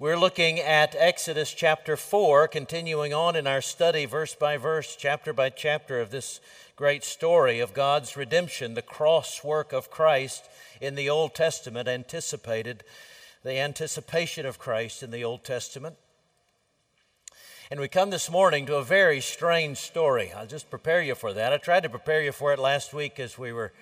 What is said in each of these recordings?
We're looking at Exodus chapter 4, continuing on in our study, verse by verse, chapter by chapter, of this great story of God's redemption, the cross work of Christ in the Old Testament, anticipated, the anticipation of Christ in the Old Testament. And we come this morning to a very strange story. I'll just prepare you for that. I tried to prepare you for it last week as we were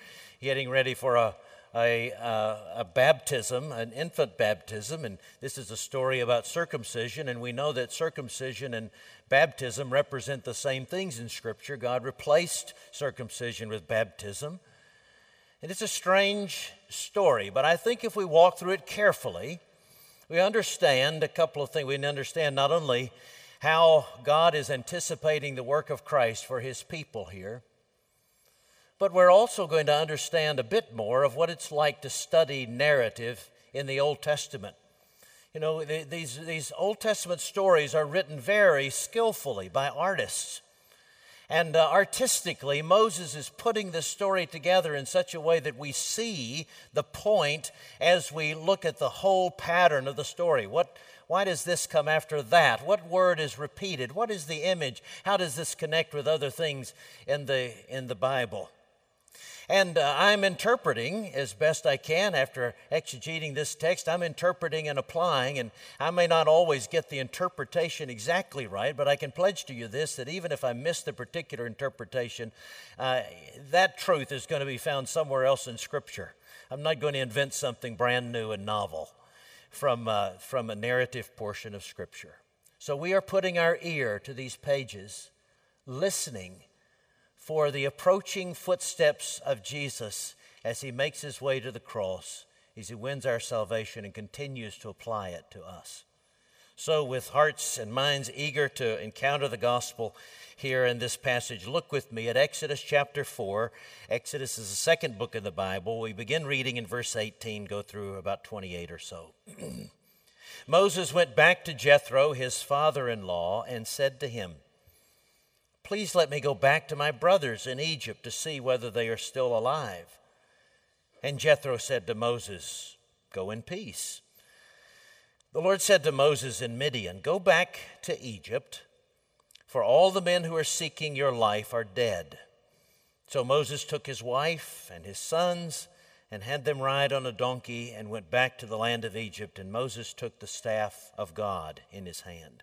getting ready for a a, uh, a baptism, an infant baptism, and this is a story about circumcision, and we know that circumcision and baptism represent the same things in Scripture. God replaced circumcision with baptism. And it's a strange story, but I think if we walk through it carefully, we understand a couple of things. We understand not only how God is anticipating the work of Christ for his people here, but we're also going to understand a bit more of what it's like to study narrative in the Old Testament. You know, these, these Old Testament stories are written very skillfully by artists. And uh, artistically, Moses is putting this story together in such a way that we see the point as we look at the whole pattern of the story. What, why does this come after that? What word is repeated? What is the image? How does this connect with other things in the, in the Bible? And uh, I'm interpreting as best I can after exegeting this text. I'm interpreting and applying, and I may not always get the interpretation exactly right, but I can pledge to you this that even if I miss the particular interpretation, uh, that truth is going to be found somewhere else in Scripture. I'm not going to invent something brand new and novel from, uh, from a narrative portion of Scripture. So we are putting our ear to these pages, listening for the approaching footsteps of Jesus as he makes his way to the cross, as he wins our salvation and continues to apply it to us. So, with hearts and minds eager to encounter the gospel here in this passage, look with me at Exodus chapter 4. Exodus is the second book in the Bible. We begin reading in verse 18, go through about 28 or so. Moses went back to Jethro, his father in law, and said to him, Please let me go back to my brothers in Egypt to see whether they are still alive. And Jethro said to Moses, Go in peace. The Lord said to Moses in Midian, Go back to Egypt, for all the men who are seeking your life are dead. So Moses took his wife and his sons and had them ride on a donkey and went back to the land of Egypt. And Moses took the staff of God in his hand.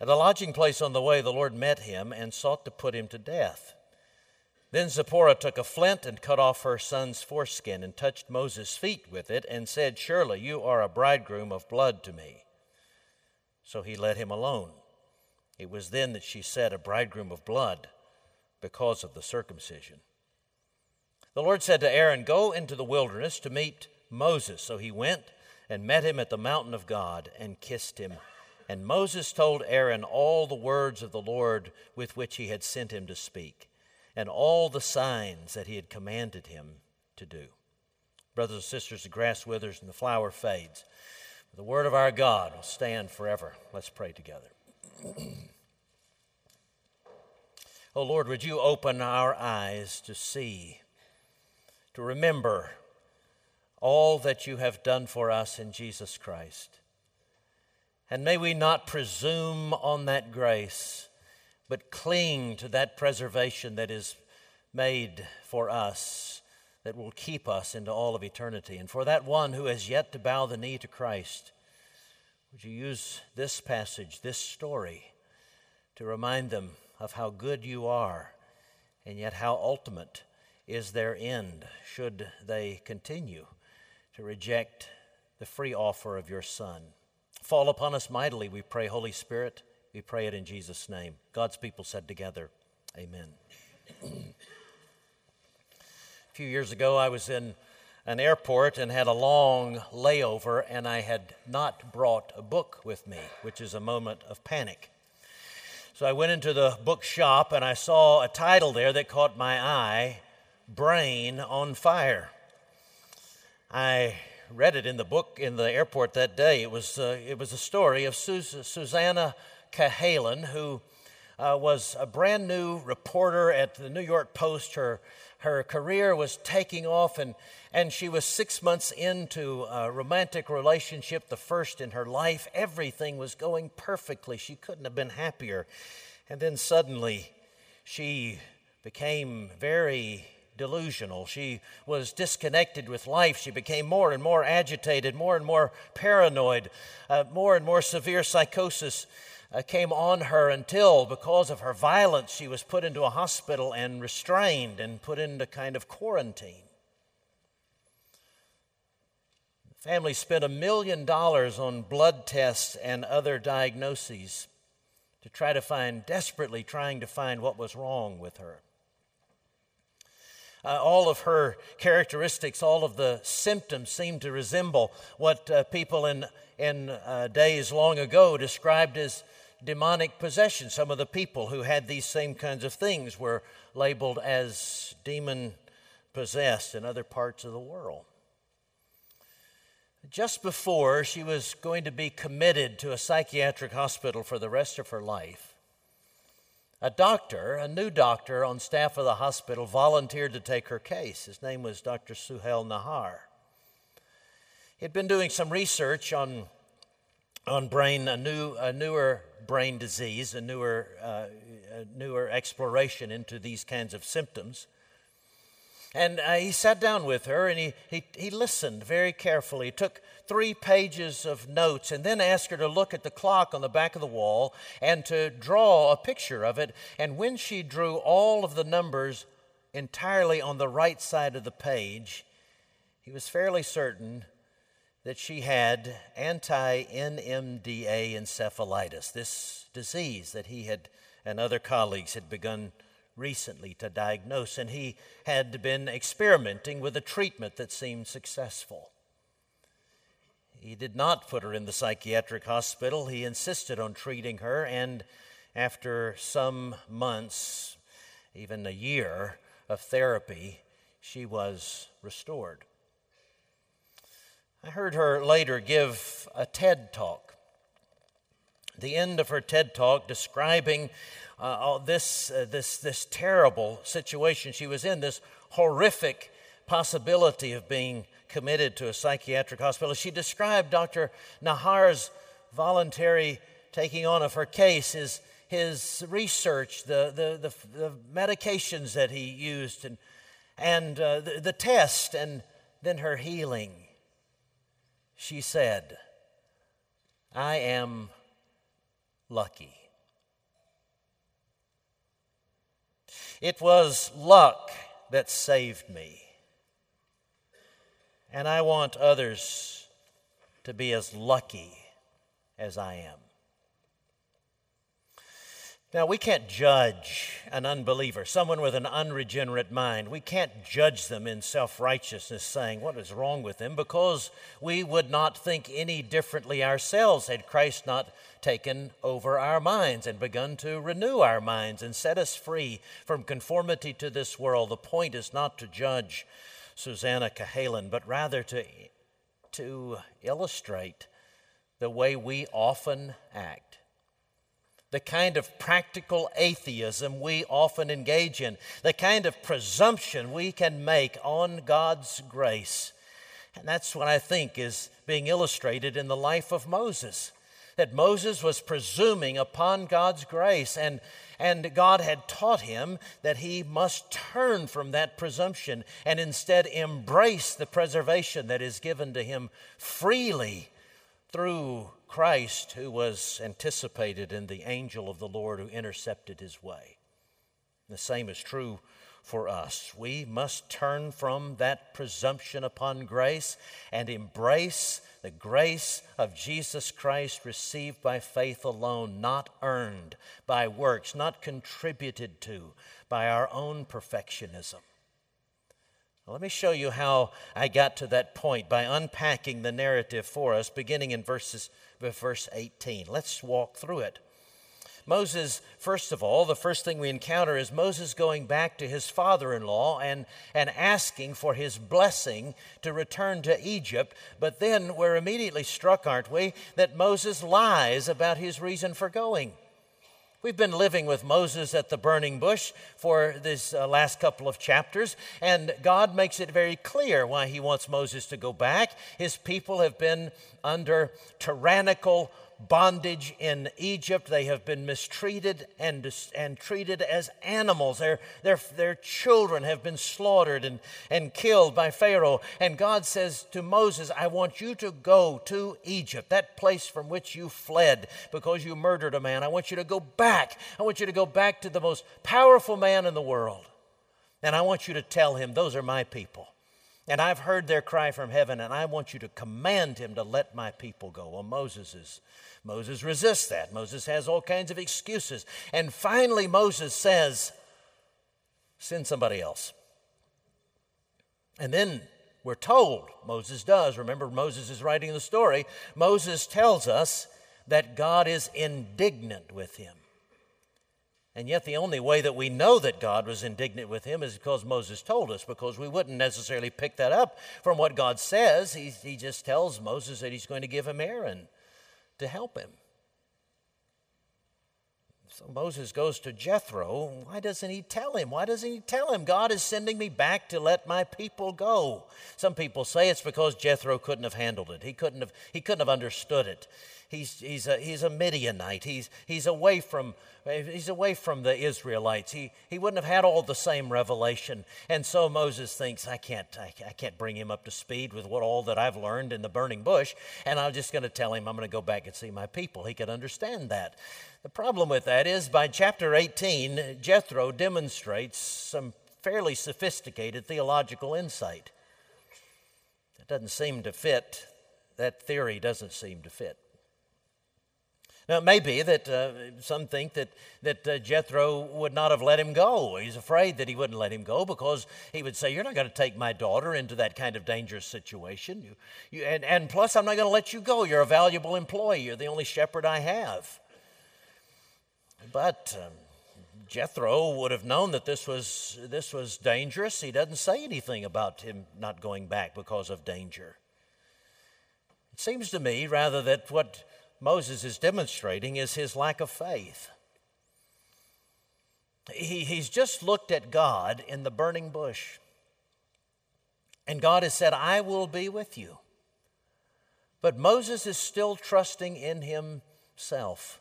At a lodging place on the way, the Lord met him and sought to put him to death. Then Zipporah took a flint and cut off her son's foreskin and touched Moses' feet with it and said, Surely you are a bridegroom of blood to me. So he let him alone. It was then that she said, A bridegroom of blood, because of the circumcision. The Lord said to Aaron, Go into the wilderness to meet Moses. So he went and met him at the mountain of God and kissed him and Moses told Aaron all the words of the Lord with which he had sent him to speak, and all the signs that he had commanded him to do. Brothers and sisters, the grass withers and the flower fades. The word of our God will stand forever. Let's pray together. oh Lord, would you open our eyes to see, to remember all that you have done for us in Jesus Christ. And may we not presume on that grace, but cling to that preservation that is made for us, that will keep us into all of eternity. And for that one who has yet to bow the knee to Christ, would you use this passage, this story, to remind them of how good you are, and yet how ultimate is their end should they continue to reject the free offer of your Son? Fall upon us mightily, we pray, Holy Spirit. We pray it in Jesus' name. God's people said together, Amen. a few years ago, I was in an airport and had a long layover, and I had not brought a book with me, which is a moment of panic. So I went into the bookshop and I saw a title there that caught my eye Brain on Fire. I read it in the book in the airport that day. It was, uh, it was a story of Sus- Susannah Cahalan, who uh, was a brand new reporter at the New York Post. Her, her career was taking off, and, and she was six months into a romantic relationship, the first in her life. Everything was going perfectly. She couldn't have been happier. And then suddenly, she became very delusional. She was disconnected with life. She became more and more agitated, more and more paranoid, uh, more and more severe psychosis. Uh, came on her until, because of her violence, she was put into a hospital and restrained and put into kind of quarantine. The family spent a million dollars on blood tests and other diagnoses to try to find, desperately trying to find what was wrong with her uh, all of her characteristics, all of the symptoms seem to resemble what uh, people in, in uh, days long ago described as demonic possession. Some of the people who had these same kinds of things were labeled as demon possessed in other parts of the world. Just before she was going to be committed to a psychiatric hospital for the rest of her life, a doctor, a new doctor on staff of the hospital, volunteered to take her case. His name was Dr. Suhail Nahar. He'd been doing some research on, on brain, a, new, a newer brain disease, a newer, uh, a newer exploration into these kinds of symptoms. And uh, he sat down with her and he, he, he listened very carefully. He took three pages of notes and then asked her to look at the clock on the back of the wall and to draw a picture of it. And when she drew all of the numbers entirely on the right side of the page, he was fairly certain that she had anti NMDA encephalitis, this disease that he had and other colleagues had begun recently to diagnose, and he had been experimenting with a treatment that seemed successful. He did not put her in the psychiatric hospital. He insisted on treating her, and after some months, even a year of therapy, she was restored. I heard her later give a TED talk. The end of her TED talk describing uh, this, uh, this, this terrible situation she was in, this horrific possibility of being committed to a psychiatric hospital. She described Dr. Nahar's voluntary taking on of her case, his, his research, the, the, the, the medications that he used, and, and uh, the, the test, and then her healing. She said, I am lucky. It was luck that saved me. And I want others to be as lucky as I am. Now, we can't judge an unbeliever, someone with an unregenerate mind. We can't judge them in self righteousness, saying, What is wrong with them? because we would not think any differently ourselves had Christ not taken over our minds and begun to renew our minds and set us free from conformity to this world. The point is not to judge Susannah Cahalan, but rather to, to illustrate the way we often act the kind of practical atheism we often engage in, the kind of presumption we can make on God's grace. And that's what I think is being illustrated in the life of Moses. That Moses was presuming upon God's grace, and, and God had taught him that he must turn from that presumption and instead embrace the preservation that is given to him freely through Christ who was anticipated in the angel of the Lord who intercepted his way. The same is true for us. We must turn from that presumption upon grace and embrace the grace of Jesus Christ received by faith alone, not earned by works, not contributed to by our own perfectionism. Let me show you how I got to that point by unpacking the narrative for us, beginning in verses, verse 18. Let's walk through it. Moses, first of all, the first thing we encounter is Moses going back to his father in law and, and asking for his blessing to return to Egypt. But then we're immediately struck, aren't we, that Moses lies about his reason for going. We've been living with Moses at the burning bush for this uh, last couple of chapters, and God makes it very clear why he wants Moses to go back. His people have been under tyrannical bondage in Egypt. They have been mistreated and, and treated as animals. Their, their, their children have been slaughtered and, and killed by Pharaoh. And God says to Moses, I want you to go to Egypt, that place from which you fled because you murdered a man. I want you to go back. I want you to go back to the most powerful man in the world. And I want you to tell him, Those are my people. And I've heard their cry from heaven, and I want you to command him to let my people go. Well, Moses is Moses resists that. Moses has all kinds of excuses. And finally, Moses says, Send somebody else. And then we're told, Moses does. Remember, Moses is writing the story. Moses tells us that God is indignant with him. And yet, the only way that we know that God was indignant with him is because Moses told us, because we wouldn't necessarily pick that up from what God says. He, he just tells Moses that he's going to give him Aaron to help him. So Moses goes to Jethro. Why doesn't he tell him? Why doesn't he tell him, God is sending me back to let my people go? Some people say it's because Jethro couldn't have handled it. He couldn't have, he couldn't have understood it. He's, he's, a, he's a Midianite. He's, he's, away from, he's away from the Israelites. He, he wouldn't have had all the same revelation. And so Moses thinks, I can't, I, I can't bring him up to speed with what all that I've learned in the burning bush. And I'm just going to tell him I'm going to go back and see my people. He could understand that. The problem with that is by chapter 18, Jethro demonstrates some fairly sophisticated theological insight. It doesn't seem to fit. That theory doesn't seem to fit. Now, it may be that uh, some think that, that uh, Jethro would not have let him go. He's afraid that he wouldn't let him go because he would say, You're not going to take my daughter into that kind of dangerous situation. You, you, and, and plus, I'm not going to let you go. You're a valuable employee. You're the only shepherd I have. But um, Jethro would have known that this was, this was dangerous. He doesn't say anything about him not going back because of danger. It seems to me, rather, that what Moses is demonstrating is his lack of faith. He, he's just looked at God in the burning bush. And God has said, I will be with you. But Moses is still trusting in himself.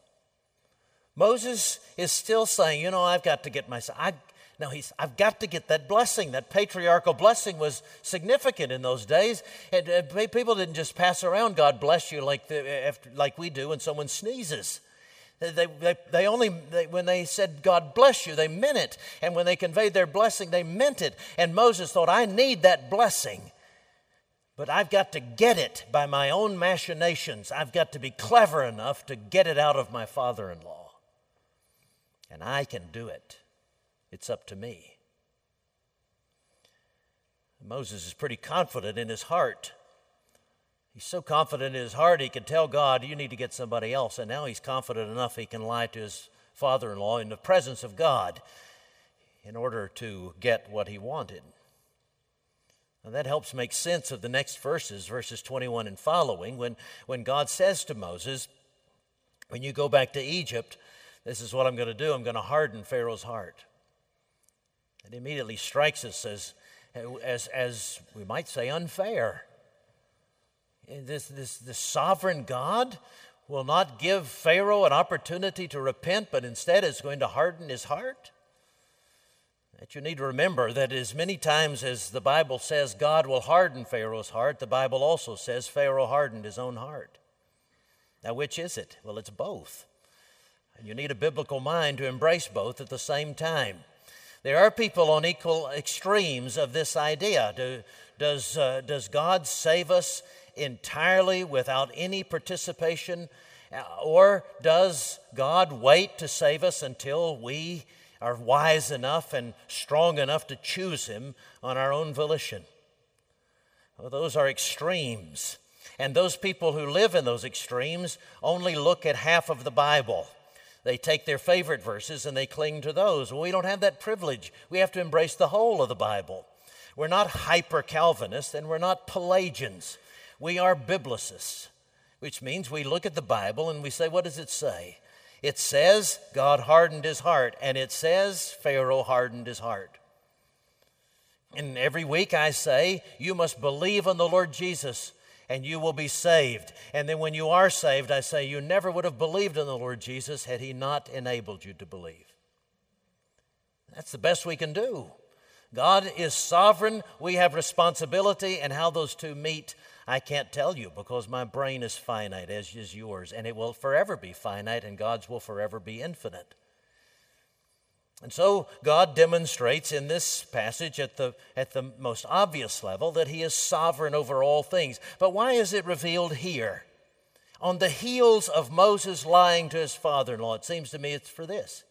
Moses is still saying, You know, I've got to get myself. I, now he's, I've got to get that blessing. That patriarchal blessing was significant in those days. And uh, people didn't just pass around, God bless you, like, the, after, like we do when someone sneezes. They, they, they only, they, when they said, God bless you, they meant it. And when they conveyed their blessing, they meant it. And Moses thought, I need that blessing. But I've got to get it by my own machinations. I've got to be clever enough to get it out of my father in law. And I can do it. It's up to me. Moses is pretty confident in his heart. He's so confident in his heart he can tell God, You need to get somebody else. And now he's confident enough he can lie to his father in law in the presence of God in order to get what he wanted. And that helps make sense of the next verses, verses 21 and following, when, when God says to Moses, When you go back to Egypt, this is what I'm going to do. I'm going to harden Pharaoh's heart. It immediately strikes us as, as, as we might say, unfair. This, this, this sovereign God will not give Pharaoh an opportunity to repent, but instead is going to harden his heart. That you need to remember that as many times as the Bible says God will harden Pharaoh's heart, the Bible also says Pharaoh hardened his own heart. Now, which is it? Well, it's both. And you need a biblical mind to embrace both at the same time. There are people on equal extremes of this idea. Do, does, uh, does God save us entirely without any participation? Uh, or does God wait to save us until we are wise enough and strong enough to choose him on our own volition. Well, those are extremes. And those people who live in those extremes only look at half of the Bible. They take their favorite verses and they cling to those. Well, we don't have that privilege. We have to embrace the whole of the Bible. We're not hyper Calvinists and we're not Pelagians. We are biblicists, which means we look at the Bible and we say, what does it say? It says God hardened his heart, and it says Pharaoh hardened his heart. And every week I say, you must believe on the Lord Jesus and you will be saved. And then when you are saved, I say, you never would have believed in the Lord Jesus had he not enabled you to believe. That's the best we can do. God is sovereign, we have responsibility, and how those two meet, I can't tell you because my brain is finite, as is yours, and it will forever be finite, and God's will forever be infinite. And so God demonstrates in this passage at the, at the most obvious level that He is sovereign over all things. But why is it revealed here? On the heels of Moses lying to his father in law, it seems to me it's for this.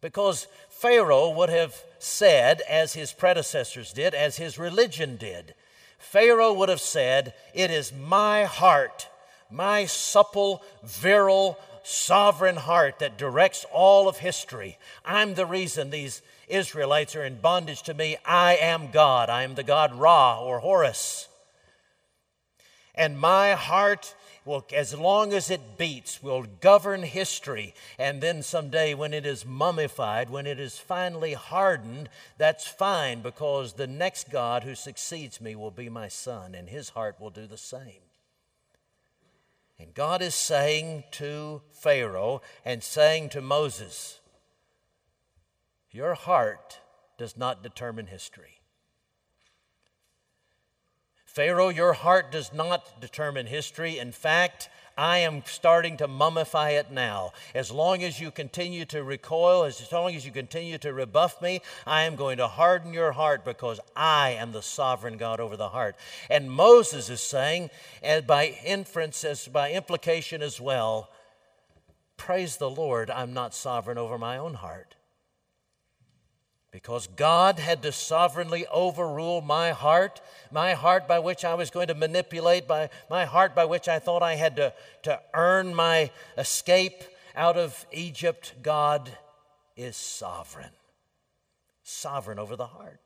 Because Pharaoh would have said, as his predecessors did, as his religion did, Pharaoh would have said, It is my heart, my supple, virile, sovereign heart that directs all of history. I'm the reason these Israelites are in bondage to me. I am God. I am the God Ra or Horus. And my heart will, as long as it beats, will govern history. And then someday, when it is mummified, when it is finally hardened, that's fine because the next God who succeeds me will be my son, and his heart will do the same. And God is saying to Pharaoh and saying to Moses, Your heart does not determine history. Pharaoh, your heart does not determine history. In fact, I am starting to mummify it now. As long as you continue to recoil, as long as you continue to rebuff me, I am going to harden your heart because I am the sovereign God over the heart. And Moses is saying, and by inference, as by implication as well, praise the Lord, I'm not sovereign over my own heart because God had to sovereignly overrule my heart, my heart by which I was going to manipulate, by my heart by which I thought I had to, to earn my escape out of Egypt. God is sovereign, sovereign over the heart.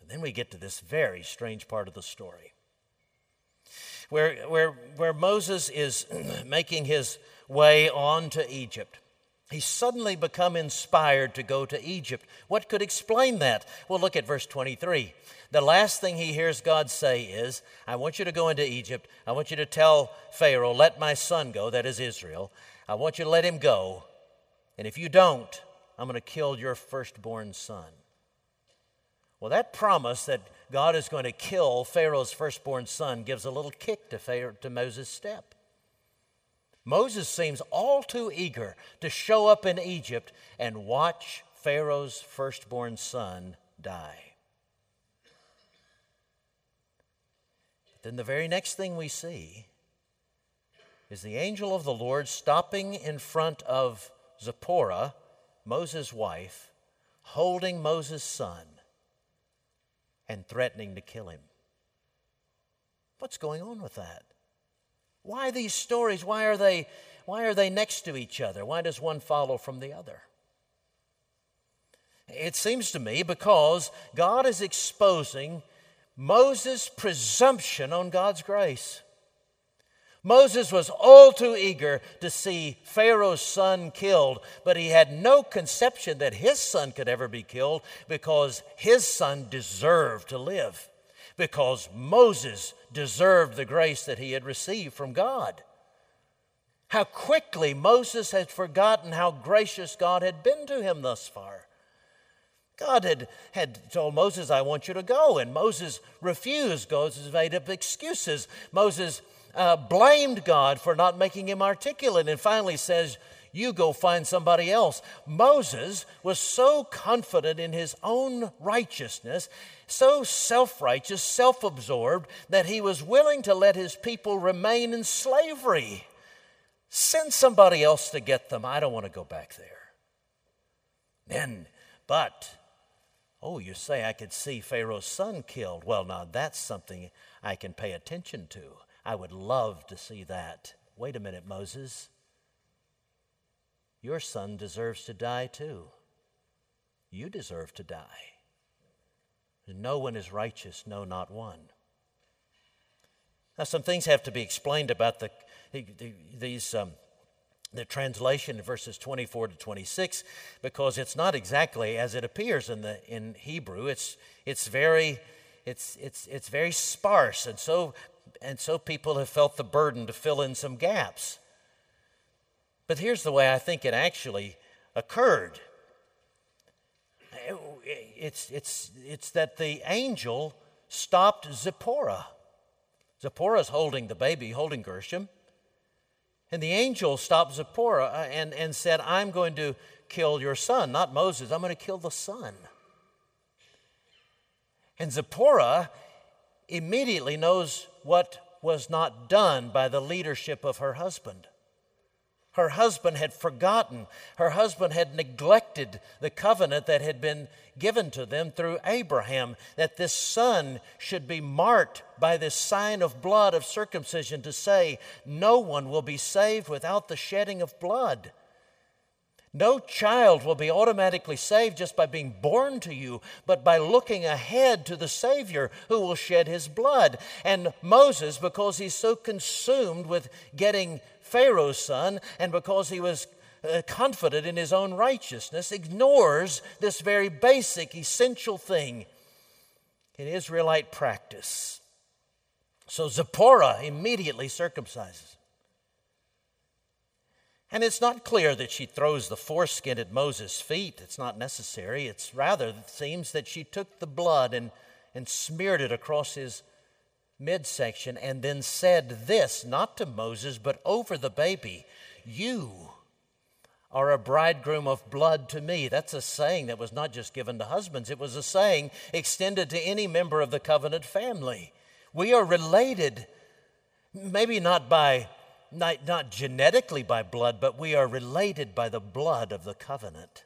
And then we get to this very strange part of the story. Where, where, where Moses is making his way on to Egypt. He's suddenly become inspired to go to Egypt. What could explain that? Well, look at verse 23. The last thing he hears God say is, I want you to go into Egypt. I want you to tell Pharaoh, let my son go, that is Israel. I want you to let him go. And if you don't, I'm going to kill your firstborn son. Well, that promise that God is going to kill Pharaoh's firstborn son gives a little kick to, Pharaoh, to Moses' step. Moses seems all too eager to show up in Egypt and watch Pharaoh's firstborn son die. Then the very next thing we see is the angel of the Lord stopping in front of Zipporah, Moses' wife, holding Moses' son and threatening to kill him. What's going on with that? Why these stories? Why are they, why are they next to each other? Why does one follow from the other? It seems to me because God is exposing Moses' presumption on God's grace. Moses was all too eager to see Pharaoh's son killed, but he had no conception that his son could ever be killed because his son deserved to live because Moses deserved the grace that he had received from God. How quickly Moses had forgotten how gracious God had been to him thus far. God had, had told Moses, I want you to go. And Moses refused. Moses made up excuses. Moses uh, blamed God for not making him articulate and finally says, You go find somebody else. Moses was so confident in his own righteousness so self righteous, self absorbed, that he was willing to let his people remain in slavery. Send somebody else to get them. I don't want to go back there. Then, but, oh, you say I could see Pharaoh's son killed. Well, now that's something I can pay attention to. I would love to see that. Wait a minute, Moses. Your son deserves to die too. You deserve to die. No one is righteous, no, not one. Now, some things have to be explained about the, the, the these, um, the translation in verses 24 to 26 because it's not exactly as it appears in, the, in Hebrew. It's, it's, very, it's, it's, it's very sparse, and so, and so people have felt the burden to fill in some gaps. But here's the way I think it actually occurred it's, it's, it's that the angel stopped Zipporah. Zipporah's holding the baby, holding Gershom. And the angel stopped Zipporah uh, and, and said, I'm going to kill your son, not Moses, I'm going to kill the son. And Zipporah immediately knows what was not done by the leadership of her husband. Her husband had forgotten. Her husband had neglected the covenant that had been given to them through Abraham, that this son should be marked by this sign of blood of circumcision to say, No one will be saved without the shedding of blood. No child will be automatically saved just by being born to you, but by looking ahead to the Savior who will shed his blood. And Moses, because he's so consumed with getting Pharaoh's son, and because he was uh, confident in his own righteousness, ignores this very basic, essential thing in Israelite practice. So Zipporah immediately circumcises. And it's not clear that she throws the foreskin at Moses' feet. It's not necessary. It's rather, it seems that she took the blood and, and smeared it across his midsection and then said this, not to Moses, but over the baby You are a bridegroom of blood to me. That's a saying that was not just given to husbands, it was a saying extended to any member of the covenant family. We are related, maybe not by not, not genetically by blood, but we are related by the blood of the covenant.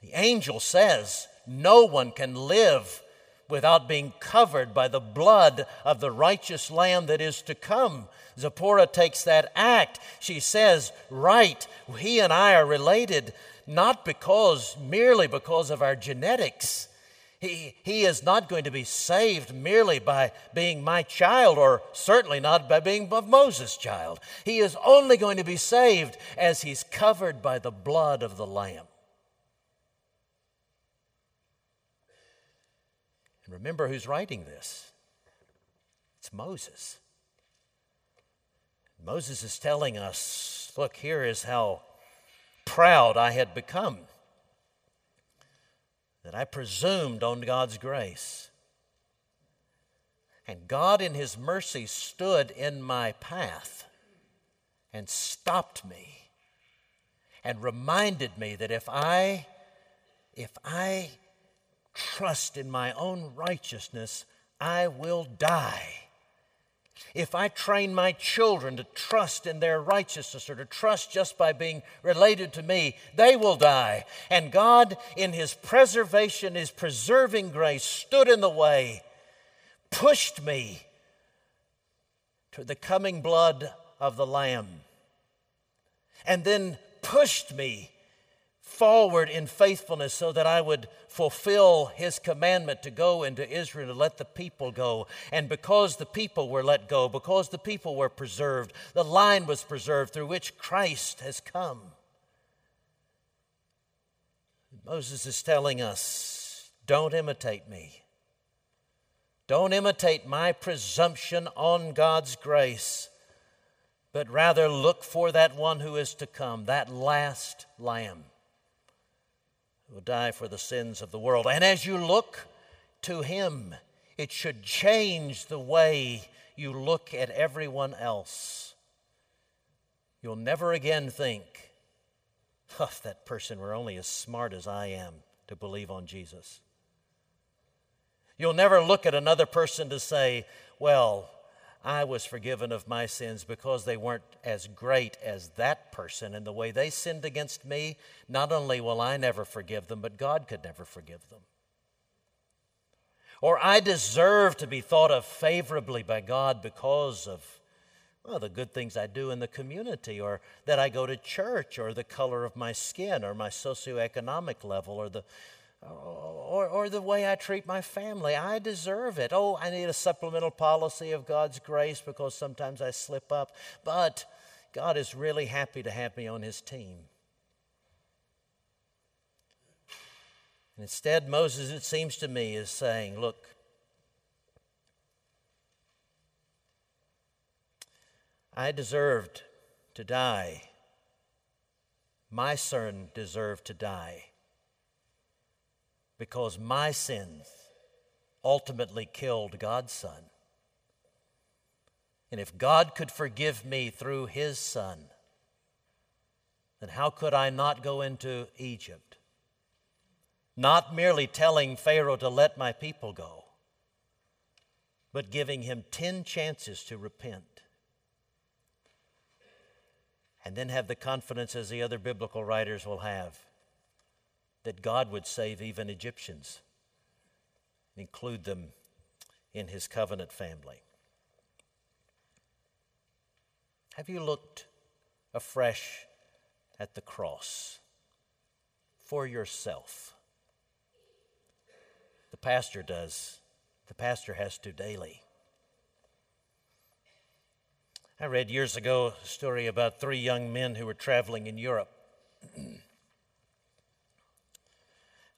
The angel says, No one can live without being covered by the blood of the righteous Lamb that is to come. Zipporah takes that act. She says, Right, he and I are related, not because, merely because of our genetics. He, he is not going to be saved merely by being my child, or certainly not by being Moses' child. He is only going to be saved as he's covered by the blood of the Lamb. And remember who's writing this it's Moses. Moses is telling us look, here is how proud I had become, that I presumed on God's grace. And God, in His mercy, stood in my path and stopped me and reminded me that if I, if I trust in my own righteousness, I will die. If I train my children to trust in their righteousness or to trust just by being related to me, they will die. And God, in His preservation, His preserving grace, stood in the way, pushed me to the coming blood of the Lamb, and then pushed me forward in faithfulness so that I would fulfill his commandment to go into Israel to let the people go. And because the people were let go, because the people were preserved, the line was preserved through which Christ has come. Moses is telling us don't imitate me. Don't imitate my presumption on God's grace, but rather look for that one who is to come, that last lamb will die for the sins of the world. And as you look to him, it should change the way you look at everyone else. You'll never again think, if that person were only as smart as I am to believe on Jesus. You'll never look at another person to say, well, I was forgiven of my sins because they weren't as great as that person. And the way they sinned against me, not only will I never forgive them, but God could never forgive them. Or I deserve to be thought of favorably by God because of well, the good things I do in the community, or that I go to church, or the color of my skin, or my socioeconomic level, or the or, or the way I treat my family. I deserve it. Oh, I need a supplemental policy of God's grace because sometimes I slip up. But God is really happy to have me on his team. And instead, Moses, it seems to me, is saying, Look, I deserved to die. My son deserved to die because my sins ultimately killed God's Son. And if God could forgive me through His Son, then how could I not go into Egypt? Not merely telling Pharaoh to let my people go, but giving him 10 chances to repent. And then have the confidence, as the other biblical writers will have, that God would save even Egyptians, include them in his covenant family. Have you looked afresh at the cross for yourself? The pastor does. The pastor has to daily. I read years ago a story about three young men who were traveling in Europe.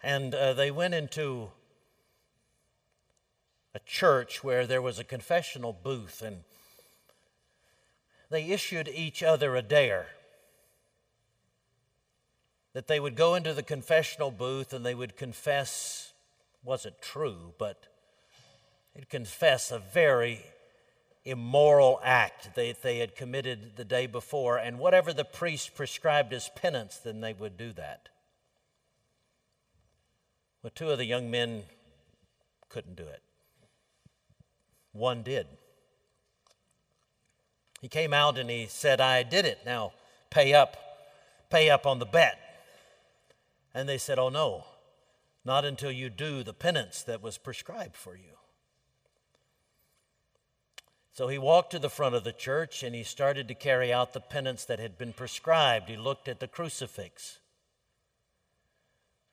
And uh, they went into a church where there was a confessional booth, and they issued each other a dare that they would go into the confessional booth and they would confess, wasn't true, but they'd confess a very immoral act that they had committed the day before, and whatever the priest prescribed as penance, then they would do that. Well, two of the young men couldn't do it. One did. He came out and he said, I did it. Now pay up, pay up on the bet. And they said, Oh, no, not until you do the penance that was prescribed for you. So he walked to the front of the church and he started to carry out the penance that had been prescribed. He looked at the crucifix,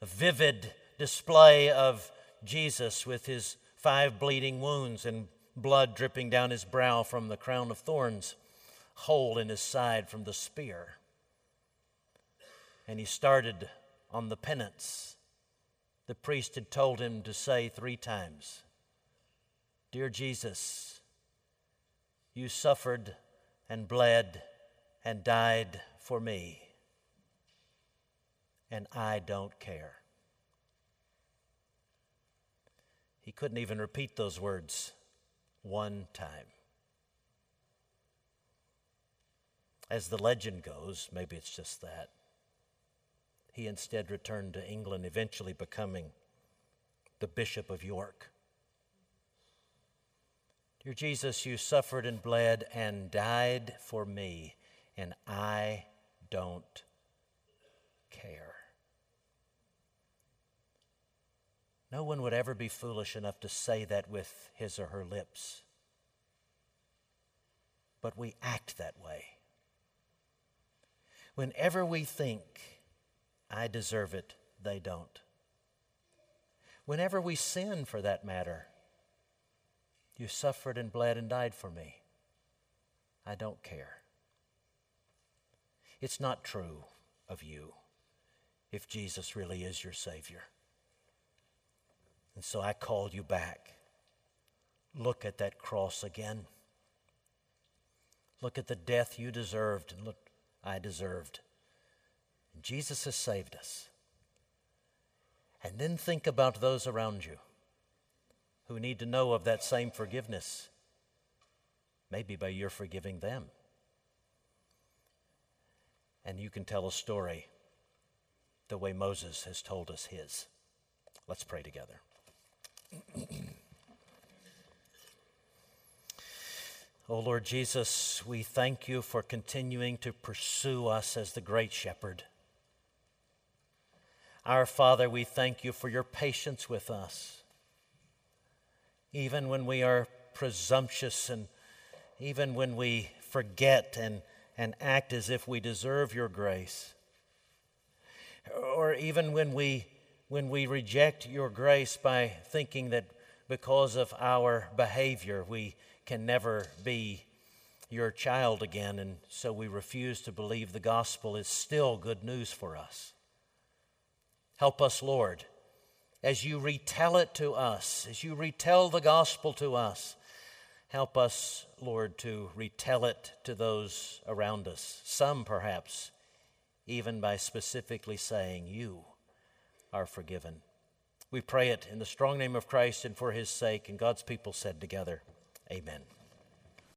a vivid display of Jesus with his five bleeding wounds and blood dripping down his brow from the crown of thorns, hole in his side from the spear. And he started on the penance. The priest had told him to say three times Dear Jesus, you suffered and bled and died for me, and I don't care. He couldn't even repeat those words one time. As the legend goes, maybe it's just that, he instead returned to England, eventually becoming the Bishop of York. Dear Jesus, you suffered and bled and died for me, and I don't care. No one would ever be foolish enough to say that with his or her lips. But we act that way. Whenever we think, I deserve it, they don't. Whenever we sin, for that matter, you suffered and bled and died for me. I don't care. It's not true of you if Jesus really is your Savior. And so I called you back. Look at that cross again. Look at the death you deserved and look, I deserved. Jesus has saved us. And then think about those around you who need to know of that same forgiveness, maybe by your forgiving them. And you can tell a story the way Moses has told us his. Let's pray together. Oh Lord Jesus, we thank you for continuing to pursue us as the great shepherd. Our Father, we thank you for your patience with us. Even when we are presumptuous and even when we forget and, and act as if we deserve your grace, or even when we, when we reject your grace by thinking that because of our behavior we can never be your child again, and so we refuse to believe the gospel is still good news for us. Help us, Lord, as you retell it to us, as you retell the gospel to us. Help us, Lord, to retell it to those around us, some perhaps even by specifically saying, You are forgiven. We pray it in the strong name of Christ and for his sake, and God's people said together, Amen.